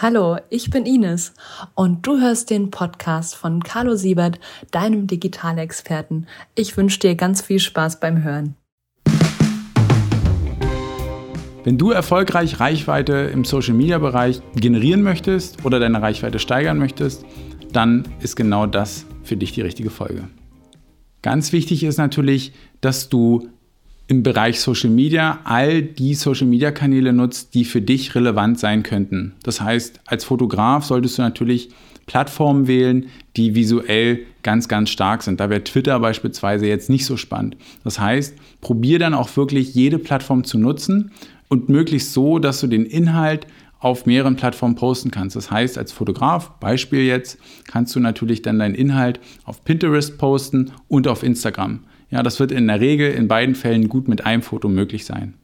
Hallo, ich bin Ines und du hörst den Podcast von Carlo Siebert, deinem Digitalexperten. Ich wünsche dir ganz viel Spaß beim Hören. Wenn du erfolgreich Reichweite im Social-Media-Bereich generieren möchtest oder deine Reichweite steigern möchtest, dann ist genau das für dich die richtige Folge. Ganz wichtig ist natürlich, dass du im Bereich Social Media all die Social Media Kanäle nutzt, die für dich relevant sein könnten. Das heißt, als Fotograf solltest du natürlich Plattformen wählen, die visuell ganz, ganz stark sind. Da wäre Twitter beispielsweise jetzt nicht so spannend. Das heißt, probier dann auch wirklich jede Plattform zu nutzen und möglichst so, dass du den Inhalt auf mehreren Plattformen posten kannst. Das heißt, als Fotograf, Beispiel jetzt, kannst du natürlich dann deinen Inhalt auf Pinterest posten und auf Instagram. Ja, das wird in der Regel in beiden Fällen gut mit einem Foto möglich sein.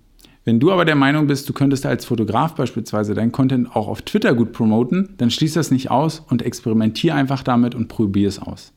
Wenn du aber der Meinung bist, du könntest als Fotograf beispielsweise deinen Content auch auf Twitter gut promoten, dann schließ das nicht aus und experimentier einfach damit und probier es aus.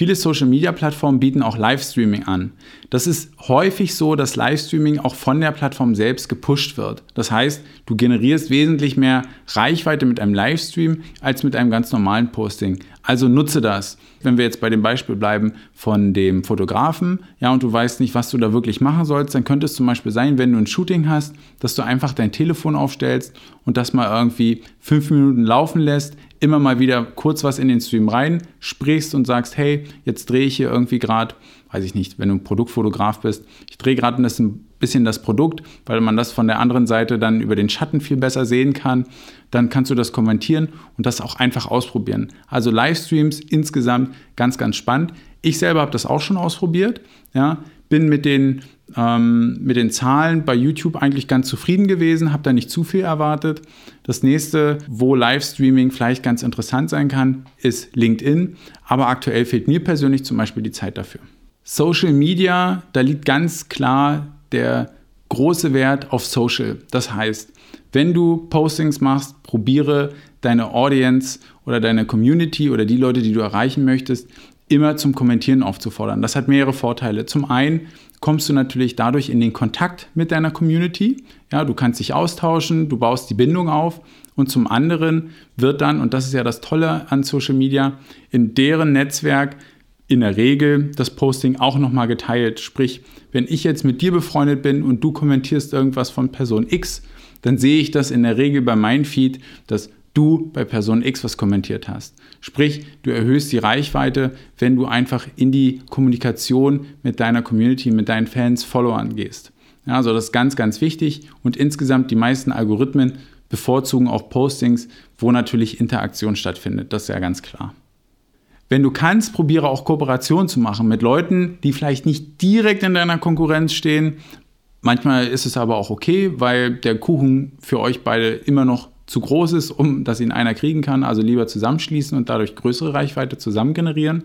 Viele Social-Media-Plattformen bieten auch Livestreaming an. Das ist häufig so, dass Livestreaming auch von der Plattform selbst gepusht wird. Das heißt, du generierst wesentlich mehr Reichweite mit einem Livestream als mit einem ganz normalen Posting. Also nutze das. Wenn wir jetzt bei dem Beispiel bleiben von dem Fotografen, ja, und du weißt nicht, was du da wirklich machen sollst, dann könnte es zum Beispiel sein, wenn du ein Shooting hast, dass du einfach dein Telefon aufstellst und das mal irgendwie fünf Minuten laufen lässt, immer mal wieder kurz was in den Stream rein sprichst und sagst, hey, jetzt drehe ich hier irgendwie gerade, weiß ich nicht, wenn du ein Produktfotograf bist, ich drehe gerade ein bisschen das Produkt, weil man das von der anderen Seite dann über den Schatten viel besser sehen kann, dann kannst du das kommentieren und das auch einfach ausprobieren. Also Livestreams insgesamt ganz, ganz spannend. Ich selber habe das auch schon ausprobiert, ja, bin mit den ähm, mit den Zahlen bei YouTube eigentlich ganz zufrieden gewesen, habe da nicht zu viel erwartet. Das nächste, wo Livestreaming vielleicht ganz interessant sein kann, ist LinkedIn. Aber aktuell fehlt mir persönlich zum Beispiel die Zeit dafür. Social Media, da liegt ganz klar der große Wert auf Social. Das heißt, wenn du Postings machst, probiere deine Audience oder deine Community oder die Leute, die du erreichen möchtest, immer zum Kommentieren aufzufordern. Das hat mehrere Vorteile. Zum einen kommst du natürlich dadurch in den Kontakt mit deiner Community. Ja, du kannst dich austauschen, du baust die Bindung auf und zum anderen wird dann, und das ist ja das Tolle an Social Media, in deren Netzwerk in der Regel das Posting auch nochmal geteilt. Sprich, wenn ich jetzt mit dir befreundet bin und du kommentierst irgendwas von Person X, dann sehe ich das in der Regel bei meinem Feed, dass du bei Person X was kommentiert hast. Sprich, du erhöhst die Reichweite, wenn du einfach in die Kommunikation mit deiner Community, mit deinen Fans, Followern gehst. Ja, also das ist ganz, ganz wichtig und insgesamt die meisten Algorithmen bevorzugen auch Postings, wo natürlich Interaktion stattfindet. Das ist ja ganz klar. Wenn du kannst, probiere auch Kooperation zu machen mit Leuten, die vielleicht nicht direkt in deiner Konkurrenz stehen. Manchmal ist es aber auch okay, weil der Kuchen für euch beide immer noch zu groß ist, um dass ihn einer kriegen kann. Also lieber zusammenschließen und dadurch größere Reichweite zusammen generieren.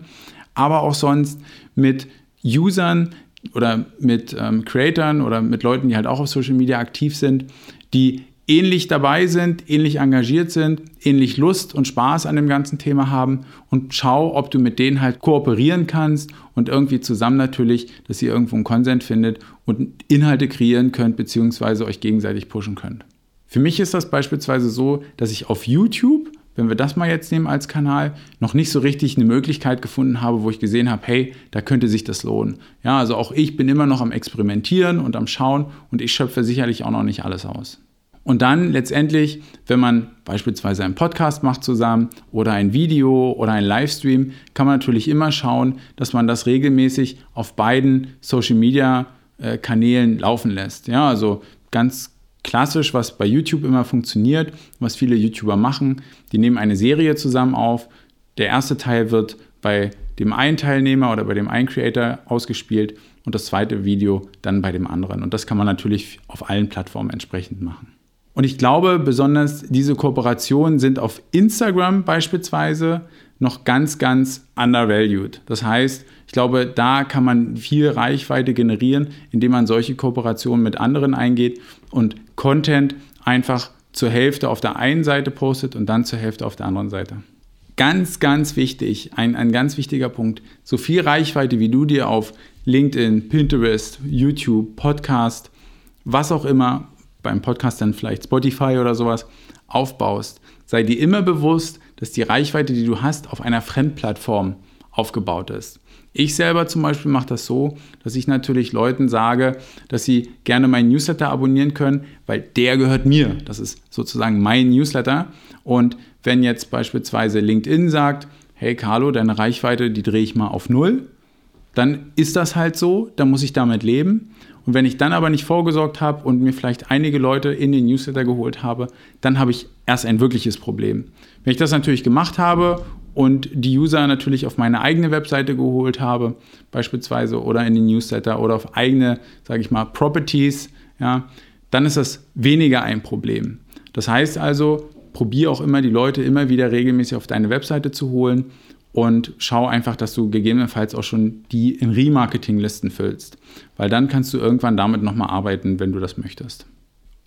Aber auch sonst mit Usern oder mit ähm, Creatern oder mit Leuten, die halt auch auf Social Media aktiv sind, die ähnlich dabei sind, ähnlich engagiert sind, ähnlich Lust und Spaß an dem ganzen Thema haben und schau, ob du mit denen halt kooperieren kannst und irgendwie zusammen natürlich, dass ihr irgendwo einen Konsent findet und Inhalte kreieren könnt, beziehungsweise euch gegenseitig pushen könnt. Für mich ist das beispielsweise so, dass ich auf YouTube, wenn wir das mal jetzt nehmen als Kanal, noch nicht so richtig eine Möglichkeit gefunden habe, wo ich gesehen habe, hey, da könnte sich das lohnen. Ja, also auch ich bin immer noch am Experimentieren und am Schauen und ich schöpfe sicherlich auch noch nicht alles aus. Und dann letztendlich, wenn man beispielsweise einen Podcast macht zusammen oder ein Video oder ein Livestream, kann man natürlich immer schauen, dass man das regelmäßig auf beiden Social Media äh, Kanälen laufen lässt. Ja, also ganz klassisch, was bei YouTube immer funktioniert, was viele YouTuber machen. Die nehmen eine Serie zusammen auf. Der erste Teil wird bei dem einen Teilnehmer oder bei dem einen Creator ausgespielt und das zweite Video dann bei dem anderen. Und das kann man natürlich auf allen Plattformen entsprechend machen. Und ich glaube, besonders diese Kooperationen sind auf Instagram beispielsweise noch ganz, ganz undervalued. Das heißt, ich glaube, da kann man viel Reichweite generieren, indem man solche Kooperationen mit anderen eingeht und Content einfach zur Hälfte auf der einen Seite postet und dann zur Hälfte auf der anderen Seite. Ganz, ganz wichtig, ein, ein ganz wichtiger Punkt. So viel Reichweite, wie du dir auf LinkedIn, Pinterest, YouTube, Podcast, was auch immer, beim Podcast dann vielleicht Spotify oder sowas, aufbaust, sei dir immer bewusst, dass die Reichweite, die du hast, auf einer Fremdplattform aufgebaut ist. Ich selber zum Beispiel mache das so, dass ich natürlich Leuten sage, dass sie gerne meinen Newsletter abonnieren können, weil der gehört mir. Das ist sozusagen mein Newsletter. Und wenn jetzt beispielsweise LinkedIn sagt, hey Carlo, deine Reichweite, die drehe ich mal auf Null, dann ist das halt so, dann muss ich damit leben. Und wenn ich dann aber nicht vorgesorgt habe und mir vielleicht einige Leute in den Newsletter geholt habe, dann habe ich erst ein wirkliches Problem. Wenn ich das natürlich gemacht habe und die User natürlich auf meine eigene Webseite geholt habe, beispielsweise oder in den Newsletter oder auf eigene, sage ich mal, Properties, ja, dann ist das weniger ein Problem. Das heißt also, probiere auch immer die Leute immer wieder regelmäßig auf deine Webseite zu holen und schau einfach, dass du gegebenenfalls auch schon die in Remarketing-Listen füllst, weil dann kannst du irgendwann damit nochmal arbeiten, wenn du das möchtest.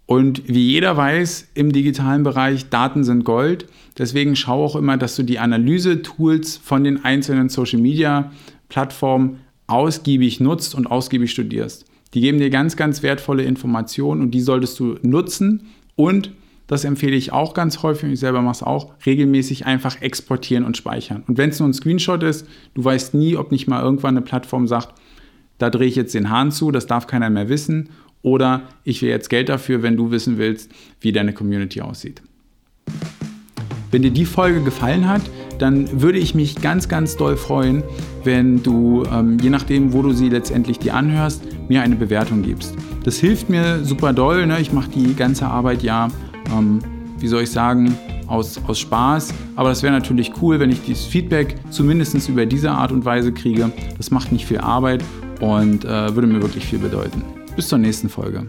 Und wie jeder weiß, im digitalen Bereich, Daten sind Gold. Deswegen schau auch immer, dass du die Analyse-Tools von den einzelnen Social-Media-Plattformen ausgiebig nutzt und ausgiebig studierst. Die geben dir ganz, ganz wertvolle Informationen und die solltest du nutzen und das empfehle ich auch ganz häufig ich selber mache es auch, regelmäßig einfach exportieren und speichern. Und wenn es nur ein Screenshot ist, du weißt nie, ob nicht mal irgendwann eine Plattform sagt, da drehe ich jetzt den Hahn zu, das darf keiner mehr wissen oder ich will jetzt Geld dafür, wenn du wissen willst, wie deine Community aussieht. Wenn dir die Folge gefallen hat, dann würde ich mich ganz, ganz doll freuen, wenn du, ähm, je nachdem, wo du sie letztendlich dir anhörst, mir eine Bewertung gibst. Das hilft mir super doll. Ne? Ich mache die ganze Arbeit ja, ähm, wie soll ich sagen, aus, aus Spaß. Aber das wäre natürlich cool, wenn ich dieses Feedback zumindest über diese Art und Weise kriege. Das macht nicht viel Arbeit und äh, würde mir wirklich viel bedeuten. Bis zur nächsten Folge.